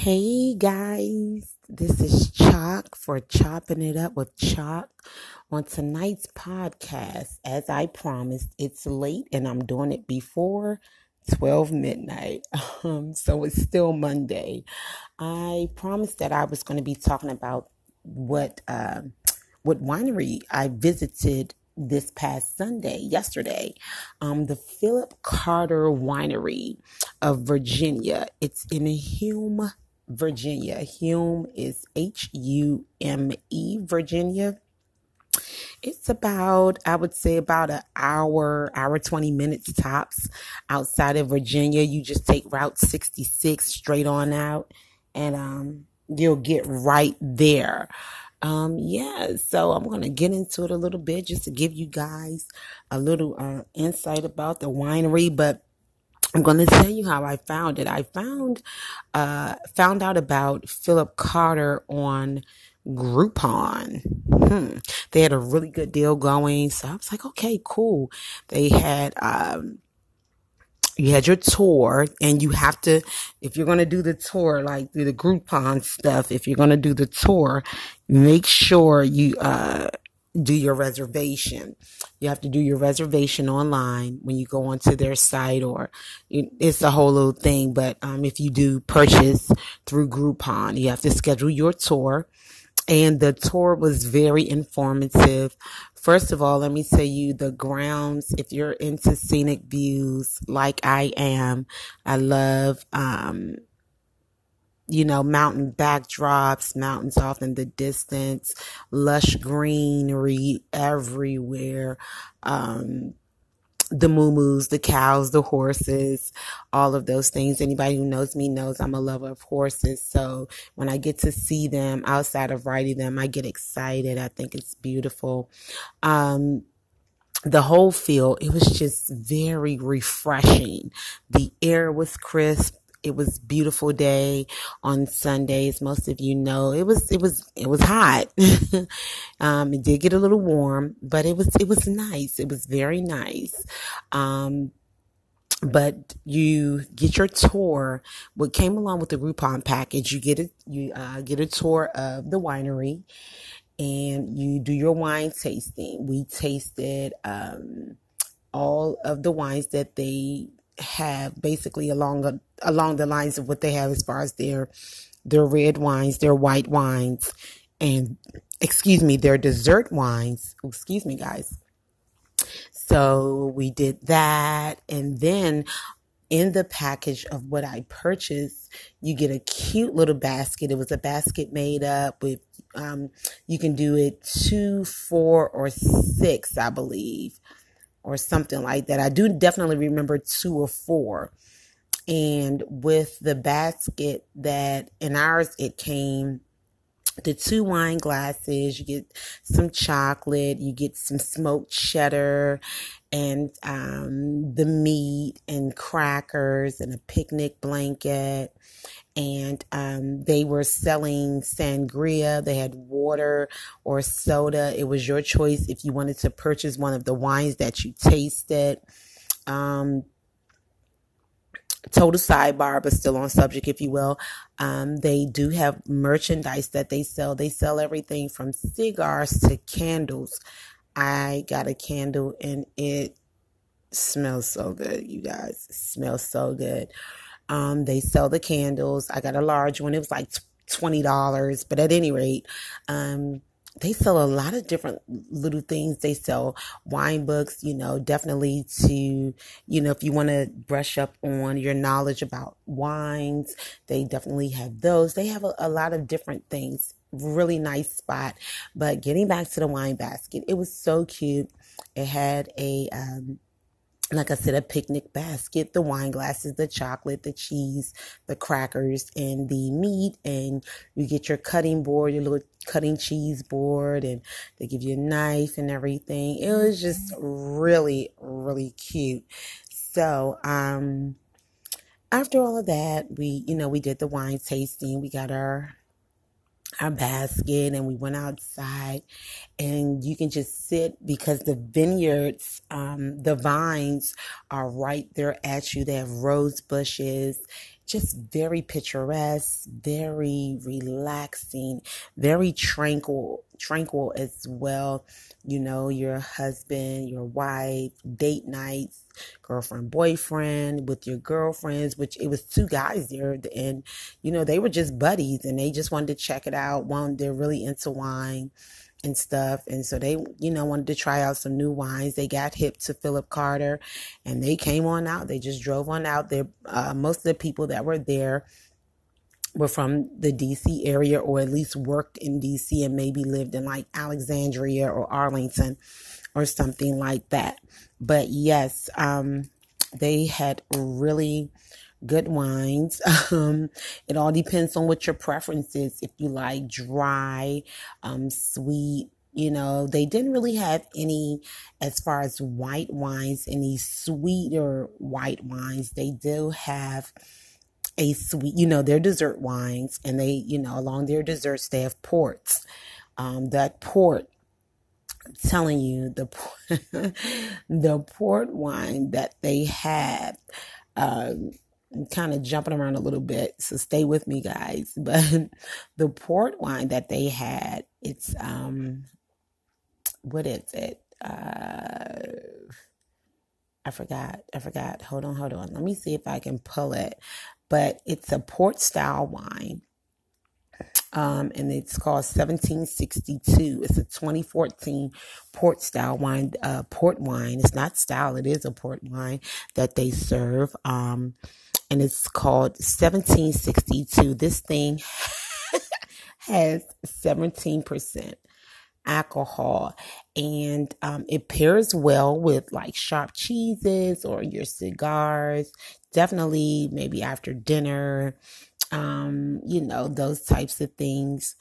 Hey guys, this is Choc for Chopping It Up with Choc. On tonight's podcast, as I promised, it's late and I'm doing it before 12 midnight. Um, so it's still Monday. I promised that I was going to be talking about what uh, what winery I visited this past Sunday, yesterday, um, the Philip Carter Winery of Virginia. It's in Hume, Virginia. Hume is H U M E, Virginia. It's about, I would say, about an hour, hour 20 minutes tops outside of Virginia. You just take Route 66 straight on out and um, you'll get right there. Um, yeah, so I'm going to get into it a little bit just to give you guys a little uh, insight about the winery, but I'm going to tell you how I found it. I found uh, found out about Philip Carter on Groupon. Hmm. They had a really good deal going, so I was like, okay, cool. They had um, you had your tour and you have to if you're going to do the tour like through the groupon stuff if you're going to do the tour make sure you uh do your reservation you have to do your reservation online when you go onto their site or it's a whole little thing but um, if you do purchase through groupon you have to schedule your tour and the tour was very informative. First of all, let me tell you the grounds. If you're into scenic views like I am, I love, um, you know, mountain backdrops, mountains off in the distance, lush greenery everywhere. Um, the moo Moo's, the cows, the horses, all of those things. Anybody who knows me knows I'm a lover of horses. So when I get to see them outside of riding them, I get excited. I think it's beautiful. Um, the whole field, it was just very refreshing. The air was crisp it was beautiful day on Sundays. Most of you know it was it was it was hot. um, it did get a little warm, but it was it was nice. It was very nice. Um, but you get your tour. What came along with the Groupon package, you get it. You uh, get a tour of the winery, and you do your wine tasting. We tasted um, all of the wines that they have basically along along the lines of what they have as far as their their red wines, their white wines, and excuse me, their dessert wines. Excuse me, guys. So we did that, and then in the package of what I purchased, you get a cute little basket. It was a basket made up with, um, you can do it two, four, or six, I believe or something like that. I do definitely remember two or four. And with the basket that in ours, it came the two wine glasses, you get some chocolate, you get some smoked cheddar and um, the meat and crackers and a picnic blanket and um, they were selling sangria. They had water or soda. It was your choice if you wanted to purchase one of the wines that you tasted. Um, total sidebar, but still on subject, if you will. Um, they do have merchandise that they sell. They sell everything from cigars to candles. I got a candle and it smells so good, you guys. It smells so good. Um, they sell the candles. I got a large one. It was like $20. But at any rate, um, they sell a lot of different little things. They sell wine books, you know, definitely to, you know, if you want to brush up on your knowledge about wines, they definitely have those. They have a, a lot of different things. Really nice spot. But getting back to the wine basket, it was so cute. It had a, um, like I said, a picnic basket, the wine glasses, the chocolate, the cheese, the crackers, and the meat. And you get your cutting board, your little cutting cheese board, and they give you a knife and everything. It was just really, really cute. So, um, after all of that, we, you know, we did the wine tasting. We got our our basket and we went outside and you can just sit because the vineyards um, the vines are right there at you. They have rose bushes just very picturesque, very relaxing, very tranquil, tranquil as well. You know, your husband, your wife, date nights, girlfriend, boyfriend with your girlfriends, which it was two guys there, and you know they were just buddies, and they just wanted to check it out. One, they're really into wine and stuff. And so they, you know, wanted to try out some new wines. They got hip to Philip Carter and they came on out. They just drove on out there. Uh, most of the people that were there were from the DC area or at least worked in DC and maybe lived in like Alexandria or Arlington or something like that. But yes, um, they had really good wines. Um, it all depends on what your preference is. If you like dry, um, sweet, you know, they didn't really have any as far as white wines, any sweeter white wines. They do have a sweet, you know, their dessert wines, and they, you know, along their desserts, they have ports. Um, that port I'm telling you the the port wine that they had um, I'm kind of jumping around a little bit, so stay with me, guys. But the port wine that they had, it's um, what is it? Uh, I forgot. I forgot. Hold on, hold on. Let me see if I can pull it. But it's a port style wine. Um, and it's called 1762. It's a 2014 port style wine, uh, port wine. It's not style, it is a port wine that they serve. Um, and it's called 1762. This thing has 17% alcohol and um, it pairs well with like sharp cheeses or your cigars. Definitely, maybe after dinner, um, you know, those types of things.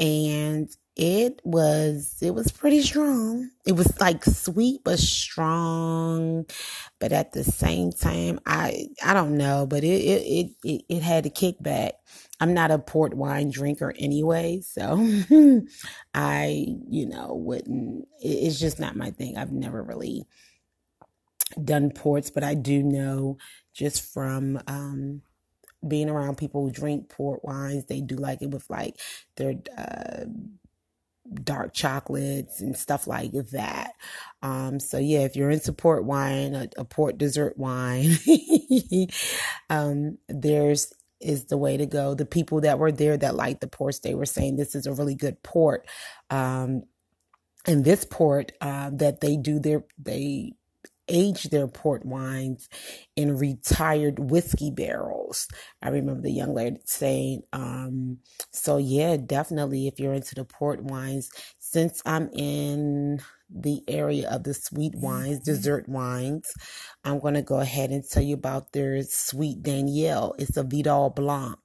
And it was it was pretty strong. It was like sweet but strong, but at the same time, I I don't know, but it it it it, had a kickback. I'm not a port wine drinker anyway, so I you know wouldn't. It's just not my thing. I've never really done ports, but I do know just from um being around people who drink port wines, they do like it with like their uh, dark chocolates and stuff like that. Um, so yeah, if you're into port wine, a, a port dessert wine, um, there's is the way to go. The people that were there that liked the ports, they were saying this is a really good port. Um, and this port uh, that they do their they age their port wines in retired whiskey barrels. I remember the young lady saying, um, so yeah, definitely if you're into the port wines, since I'm in the area of the sweet wines, dessert wines, I'm going to go ahead and tell you about their sweet Daniel. It's a Vidal Blanc.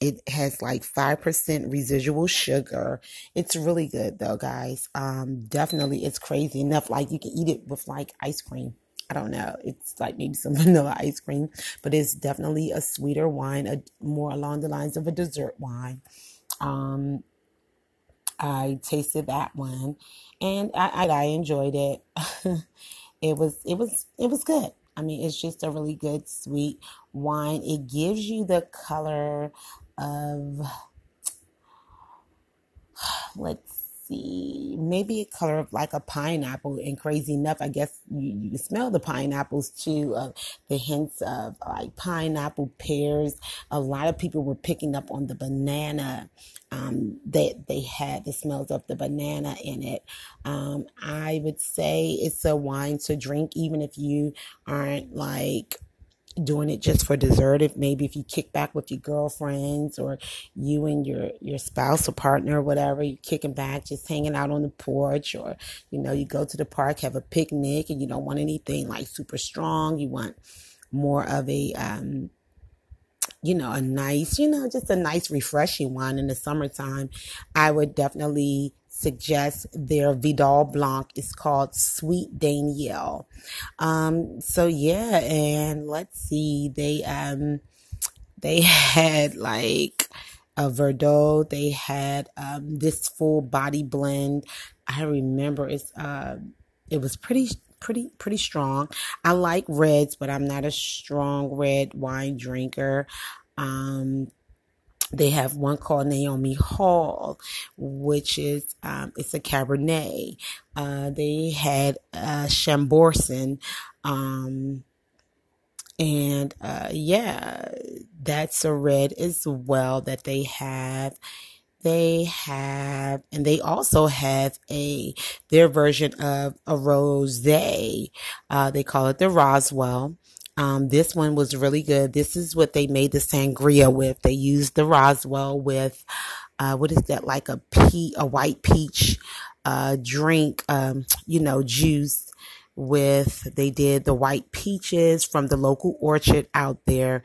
It has like 5% residual sugar. It's really good though, guys. Um, definitely it's crazy enough. Like you can eat it with like ice cream. I don't know. It's like maybe some vanilla ice cream, but it's definitely a sweeter wine, a more along the lines of a dessert wine. Um, I tasted that one, and I I, I enjoyed it. it was it was it was good. I mean, it's just a really good sweet wine. It gives you the color of let's see, maybe a color of like a pineapple. And crazy enough, I guess you, you smell the pineapples too, uh, the hints of like pineapple, pears. A lot of people were picking up on the banana um, that they had the smells of the banana in it. Um, I would say it's a wine to drink, even if you aren't like doing it just for dessert. If maybe if you kick back with your girlfriends or you and your your spouse or partner or whatever you're kicking back just hanging out on the porch or you know you go to the park have a picnic and you don't want anything like super strong. You want more of a um you know a nice you know just a nice refreshing wine in the summertime i would definitely suggest their Vidal Blanc is called Sweet Danielle. Um, so yeah, and let's see, they um they had like a Verdot, they had um this full body blend. I remember it's uh it was pretty pretty pretty strong. I like reds, but I'm not a strong red wine drinker. Um, they have one called Nomini Hall, which is um, it's a Cabernet. Uh, they had uh, Chambourcin, um, and uh, yeah, that's a red as well that they have. They have, and they also have a their version of a rosé. Uh, they call it the Rosewell. Um, this one was really good. This is what they made the sangria with. They used the Rosewell with, uh, what is that? Like a pe- a white peach, uh, drink, um, you know, juice with, they did the white peaches from the local orchard out there.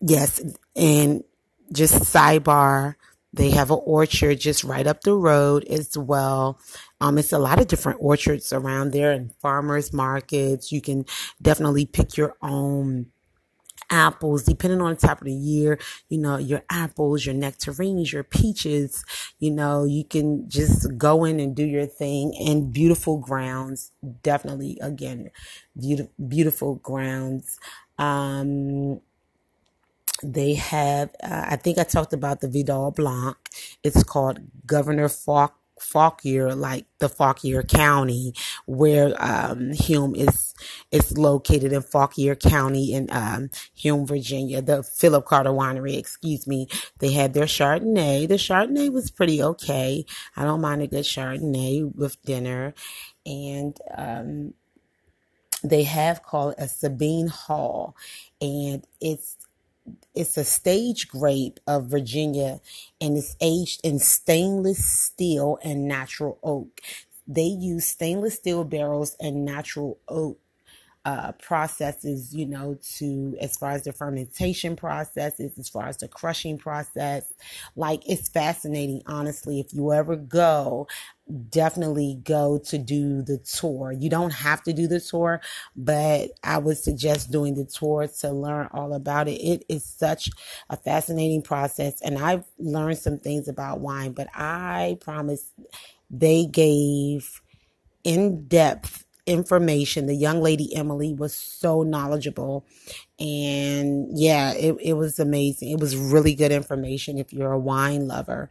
Yes. And just sidebar, they have an orchard just right up the road as well. Um, it's a lot of different orchards around there and farmers markets. You can definitely pick your own apples, depending on the time of the year, you know, your apples, your nectarines, your peaches, you know, you can just go in and do your thing and beautiful grounds. Definitely, again, beautiful, beautiful grounds. Um, they have, uh, I think I talked about the Vidal Blanc. It's called Governor Falk Fauquier, like the Fauquier County, where um, Hume is is located in Fauquier County in um, Hume, Virginia. The Philip Carter Winery, excuse me. They had their Chardonnay. The Chardonnay was pretty okay. I don't mind a good Chardonnay with dinner, and um, they have called a Sabine Hall, and it's it's a stage grape of Virginia and it's aged in stainless steel and natural oak. They use stainless steel barrels and natural oak uh, processes, you know, to as far as the fermentation processes, as far as the crushing process. Like it's fascinating, honestly. If you ever go, definitely go to do the tour. You don't have to do the tour, but I would suggest doing the tour to learn all about it. It is such a fascinating process, and I've learned some things about wine, but I promise they gave in depth information. The young lady Emily was so knowledgeable. And yeah, it, it was amazing. It was really good information if you're a wine lover.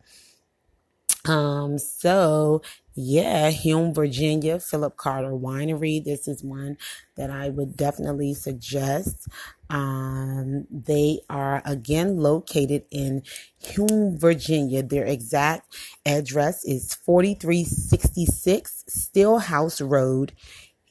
Um, so yeah, Hume, Virginia, Philip Carter Winery. This is one that I would definitely suggest. Um, they are again located in Hume, Virginia. Their exact address is 4366 Stillhouse Road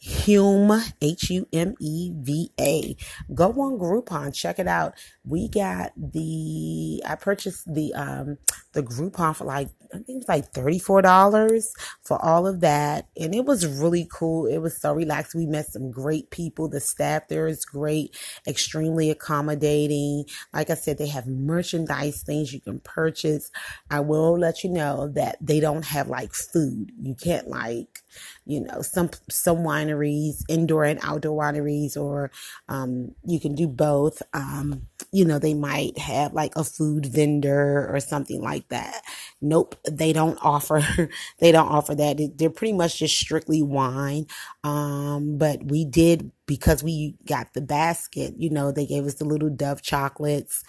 Hume, H U M E V A. Go on Groupon, check it out. We got the, I purchased the, um, the Groupon for like, I think it was like $34 for all of that. And it was really cool. It was so relaxed. We met some great people. The staff there is great, extremely accommodating. Like I said, they have merchandise things you can purchase. I will let you know that they don't have like food. You can't like, you know, some, some wineries, indoor and outdoor wineries, or, um, you can do both. Um, you know, they might have like a food vendor or something like that. Nope, they don't offer, they don't offer that. They're pretty much just strictly wine. Um, but we did, because we got the basket, you know, they gave us the little Dove chocolates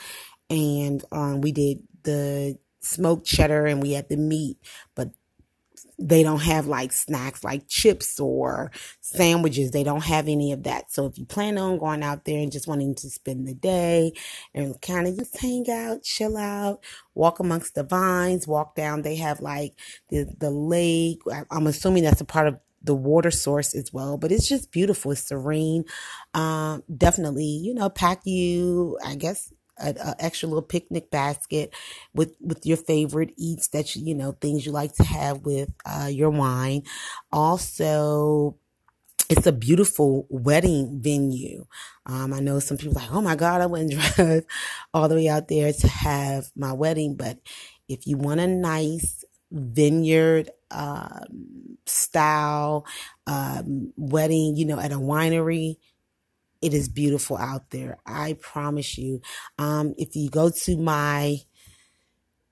and, um, we did the smoked cheddar and we had the meat, but they don't have like snacks like chips or sandwiches. They don't have any of that. So if you plan on going out there and just wanting to spend the day and kind of just hang out, chill out, walk amongst the vines, walk down, they have like the, the lake. I'm assuming that's a part of the water source as well, but it's just beautiful. It's serene. Um, definitely, you know, pack you, I guess, an extra little picnic basket with with your favorite eats that you, you know things you like to have with uh, your wine. Also, it's a beautiful wedding venue. Um, I know some people like, oh my God, I wouldn't drive all the way out there to have my wedding. But if you want a nice vineyard um, style um, wedding, you know, at a winery, it is beautiful out there. I promise you. Um, if you go to my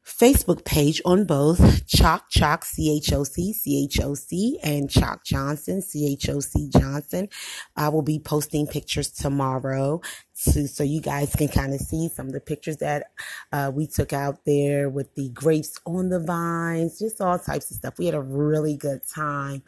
Facebook page on both Choc Choc C H O C C H O C and Choc Johnson C H O C Johnson. I will be posting pictures tomorrow to, so you guys can kind of see some of the pictures that uh, we took out there with the grapes on the vines, just all types of stuff. We had a really good time.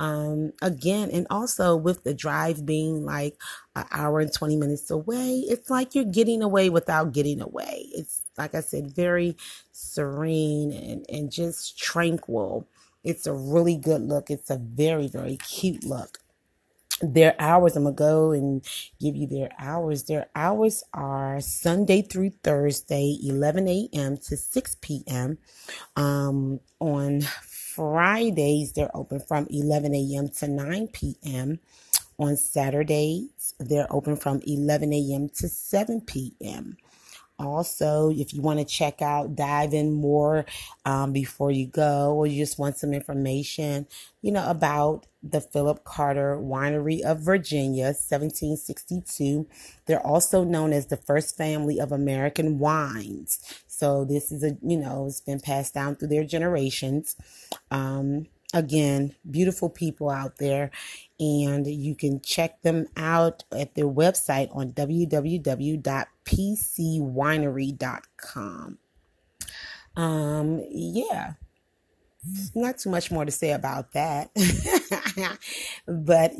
Um, again, and also with the drive being like an hour and 20 minutes away, it's like you're getting away without getting away. It's like I said, very serene and, and just tranquil. It's a really good look. It's a very, very cute look. Their hours, I'm to go and give you their hours. Their hours are Sunday through Thursday, 11 a.m. to 6 p.m. Um, on Fridays, they're open from 11 a.m. to 9 p.m. On Saturdays, they're open from 11 a.m. to 7 p.m. Also, if you want to check out, dive in more um, before you go, or you just want some information, you know, about the Philip Carter Winery of Virginia, 1762. They're also known as the first family of American wines. So this is a, you know, it's been passed down through their generations. Um, again, beautiful people out there. And you can check them out at their website on www.pcwinery.com. Um, yeah, not too much more to say about that. but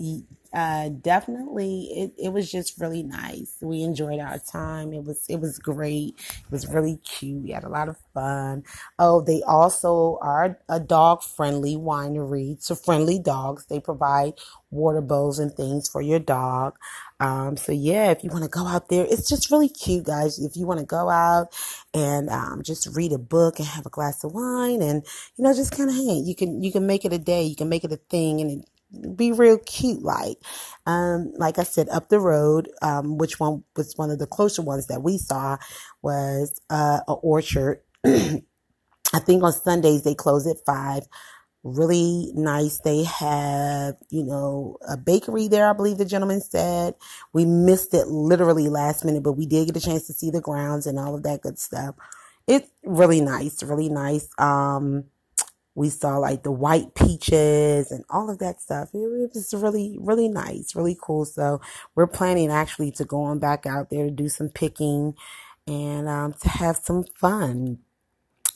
uh, definitely it, it was just really nice. We enjoyed our time. It was it was great. It was really cute. We had a lot of fun. Oh, they also are a dog friendly winery. So friendly dogs. They provide water bowls and things for your dog. Um, so yeah, if you want to go out there, it's just really cute, guys. If you want to go out and um, just read a book and have a glass of wine and you know just kind of hang, you can you can make it a day. You can make it a thing and it, be real cute like um like i said up the road um which one was one of the closer ones that we saw was uh a orchard i think on sundays they close at five really nice. They have, you know, a bakery there, I believe the gentleman said. We missed it literally last minute, but we did get a chance to see the grounds and all of that good stuff. It's really nice, really nice. Um, we saw like the white peaches and all of that stuff. It was really, really nice, really cool. So we're planning actually to go on back out there to do some picking and um, to have some fun.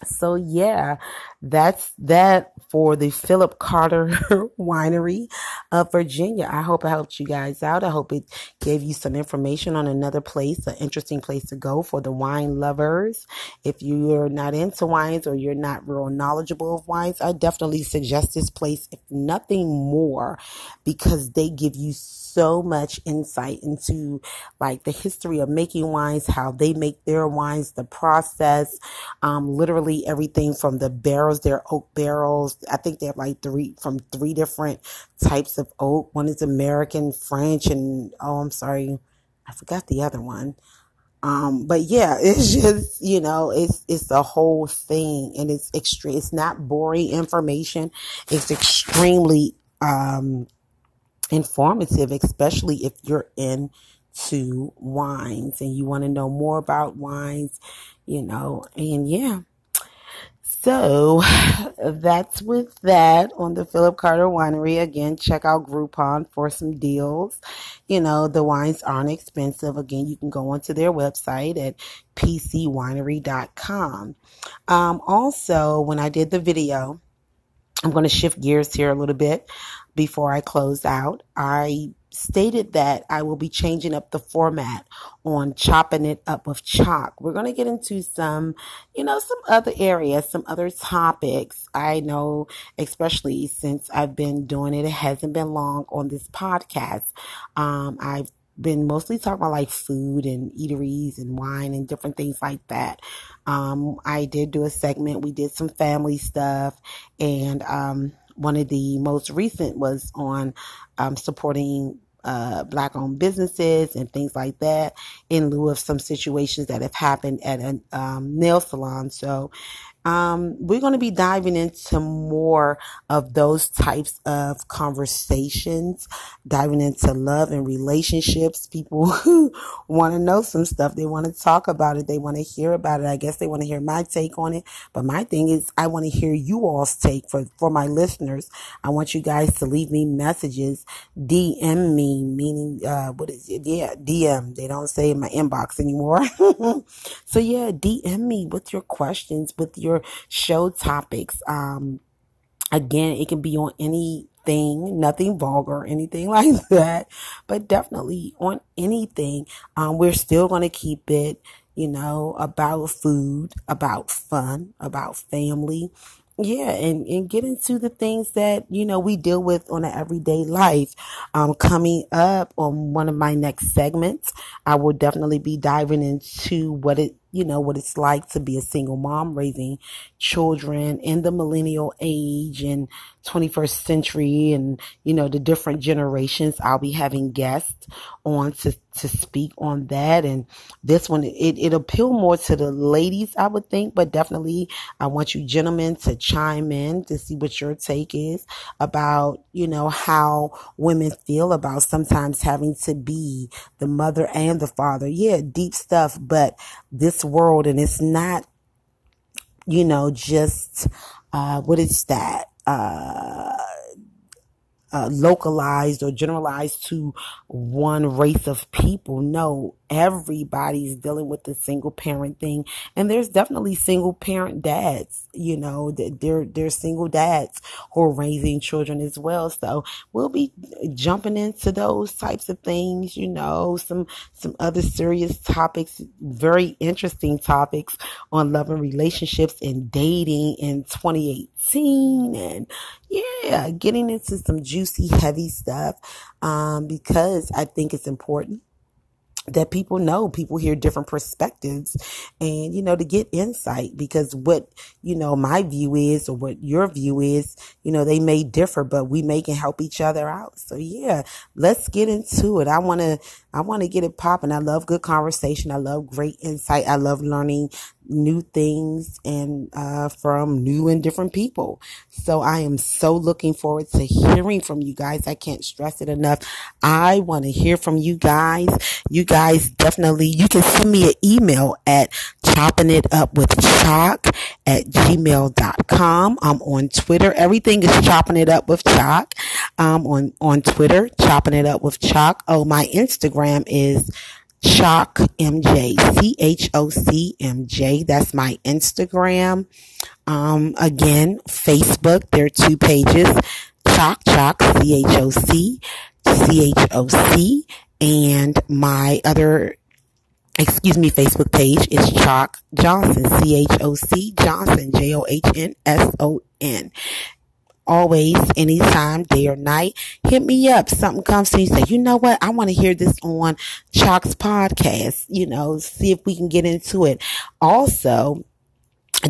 So yeah, that's that for the Philip Carter Winery of Virginia. I hope it helped you guys out. I hope it gave you some information on another place, an interesting place to go for the wine lovers. If you're not into wines or you're not real knowledgeable of wines, I definitely suggest this place, if nothing more, because they give you so much insight into like the history of making wines, how they make their wines, the process, um, literally everything from the barrels, their oak barrels. I think they have like three from three different types of oak. One is American, French, and oh, I'm sorry, I forgot the other one. Um, but yeah, it's just, you know, it's, it's the whole thing and it's extreme. It's not boring information. It's extremely, um, informative, especially if you're into wines and you want to know more about wines, you know, and yeah. So that's with that on the Philip Carter Winery. Again, check out Groupon for some deals. You know, the wines aren't expensive. Again, you can go onto their website at pcwinery.com. Um, also, when I did the video, I'm going to shift gears here a little bit before I close out. I stated that I will be changing up the format on chopping it up with Choc. We're going to get into some, you know, some other areas, some other topics. I know, especially since I've been doing it, it hasn't been long on this podcast. Um, I've been mostly talking about like food and eateries and wine and different things like that. Um, I did do a segment. We did some family stuff and, um, one of the most recent was on um, supporting uh, black owned businesses and things like that in lieu of some situations that have happened at a um, nail salon. So Um, we're going to be diving into more of those types of conversations, diving into love and relationships. People who want to know some stuff, they want to talk about it, they want to hear about it. I guess they want to hear my take on it. But my thing is, I want to hear you all's take for, for my listeners. I want you guys to leave me messages, DM me, meaning, uh, what is it? Yeah, DM. They don't say in my inbox anymore. so yeah, DM me with your questions, with your show topics. Um, again, it can be on anything, nothing vulgar, anything like that, but definitely on anything. Um, we're still going to keep it, you know, about food, about fun, about family, yeah, and, and get into the things that, you know, we deal with on an everyday life. Um, coming up on one of my next segments, I will definitely be diving into what it, you know, what it's like to be a single mom raising children in the millennial age and 21st century and, you know, the different generations. I'll be having guests on to, to speak on that. And this one, it, it appeal more to the ladies, I would think, but definitely I want you gentlemen to chime in to see what your take is about, you know, how women feel about sometimes having to be the mother and the father. Yeah, deep stuff, but this world and it's not, you know, just, uh, what is that? Uh, uh, localized or generalized to one race of people. No, everybody's dealing with the single parent thing. And there's definitely single parent dads, you know, they're, they're single dads who are raising children as well. So we'll be jumping into those types of things, you know, some, some other serious topics, very interesting topics on love and relationships and dating in 2018 and yeah, getting into some juicy, heavy stuff, um, because I think it's important that people know people hear different perspectives and you know to get insight because what you know my view is or what your view is you know they may differ but we may can help each other out. So yeah let's get into it. I want to i want to get it popping i love good conversation. I love great insight. I love learning new things and uh, from new and different people. So I am so looking forward to hearing from you guys. I can't stress it enough. I want to hear from you guys. You guys definitely, you can send me an email at chopping it up with Choc at gmail.com. I'm on Twitter. Everything is chopping it up with Choc. Um, on, on Twitter, chopping it up with Choc. Oh, my Instagram is Choc MJ, C H O C M J. That's my Instagram. Um, again, Facebook. There are two pages. Choc Choc, C H O C, C H O C. And my other, excuse me, Facebook page is Choc Johnson, C H O C Johnson, J O H N S O N always, anytime, day or night, hit me up. Something comes to you, say, you know what? I want to hear this on Choc's podcast. You know, see if we can get into it. Also,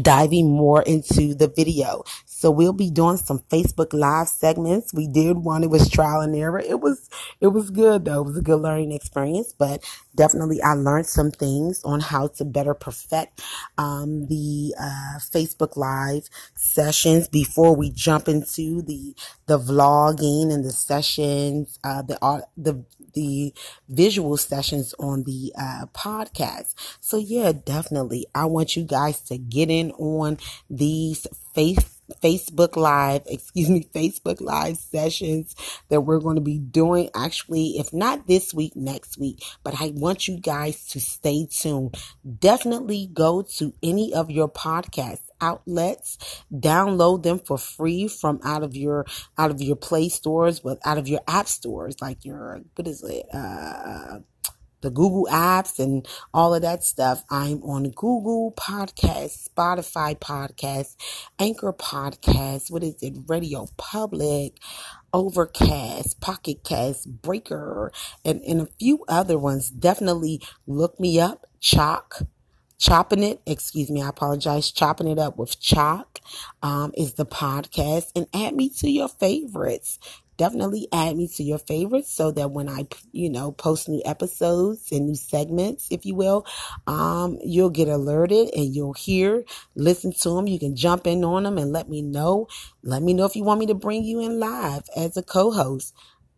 diving more into the video. So we'll be doing some Facebook live segments. We did one. It was trial and error. It was, it was good though. It was a good learning experience, but definitely I learned some things on how to better perfect, um, the, uh, Facebook live sessions before we jump into the, the vlogging and the sessions, uh, the, uh, the, the visual sessions on the uh, podcast. So yeah, definitely. I want you guys to get in on these face Facebook Live, excuse me, Facebook Live sessions that we're going to be doing actually, if not this week, next week. But I want you guys to stay tuned. Definitely go to any of your podcast outlets, download them for free from out of your, out of your play stores, but out of your app stores, like your, what is it? Uh, the Google apps and all of that stuff. I'm on Google Podcast, Spotify Podcast, Anchor Podcast. What is it? Radio Public, Overcast, Pocket Cast, Breaker, and, and a few other ones. Definitely look me up. Choc chopping it excuse me i apologize chopping it up with Choc um, is the podcast and add me to your favorites definitely add me to your favorites so that when I, you know, post new episodes and new segments, if you will, um, you'll get alerted and you'll hear, listen to them. You can jump in on them and let me know. Let me know if you want me to bring you in live as a co-host.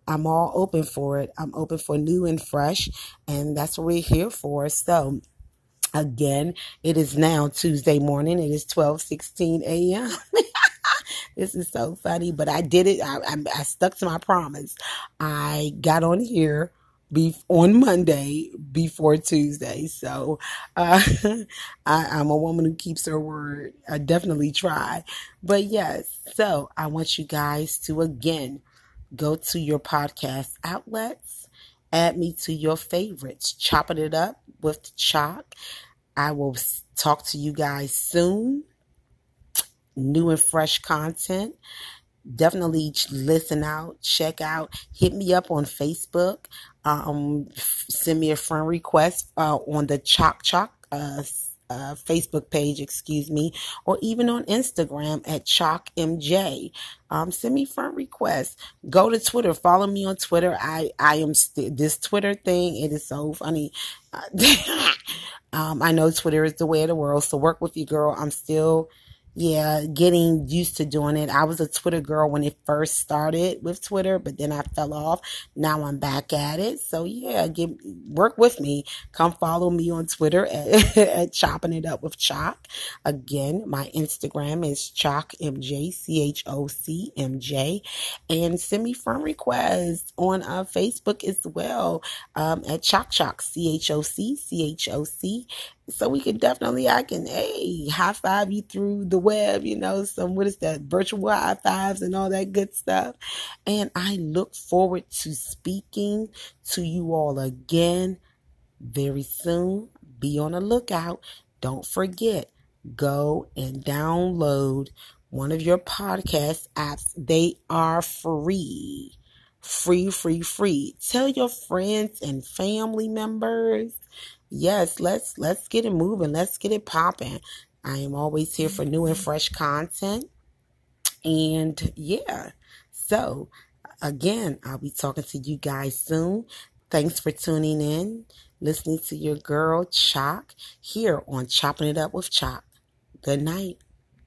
I'm all open for it. I'm open for new and fresh, and that's what we're here for. So, again, it is now Tuesday morning. It is 12 16 a.m. this is so funny, but I did it. I, I, I, stuck to my promise. I got on here be, on Monday before Tuesday. So uh, I, I'm a woman who keeps her word. I definitely try. But yes, so I want you guys to again go to your podcast outlets, add me to your favorites, chopping it up with the Choc. I will talk to you guys soon. New and fresh content. Definitely listen out, check out, hit me up on Facebook. Um, send me a friend request uh, on the Choc Choc uh, uh, Facebook page, excuse me, or even on Instagram at MJ. Um, send me friend requests. Go to Twitter. Follow me on Twitter. I I am st- this Twitter thing. It is so funny. um, I know Twitter is the way of the world. So work with you, girl. I'm still yeah, getting used to doing it. I was a Twitter girl when it first started with Twitter, but then I fell off. Now I'm back at it. So yeah, get work with me. Come follow me on Twitter at, at chopping it up with Choc. Again, my Instagram is Choc MJ C H O C M J, and send me friend requests on uh, Facebook as well um, at Choc Choc C H O C C H O C so we can definitely I can hey high five you through the web, you know, some what is that virtual high fives and all that good stuff. And I look forward to speaking to you all again very soon. Be on the lookout. Don't forget, go and download one of your podcast apps. They are free. Free, free, free. Tell your friends and family members yes, let's let's get it moving. Let's get it popping. I am always here for new and mm-hmm. fresh content. And yeah, so again, I'll be talking to you guys soon. Thanks for tuning in, listening to your girl Choc here on Chopping It Up with Choc. Good night.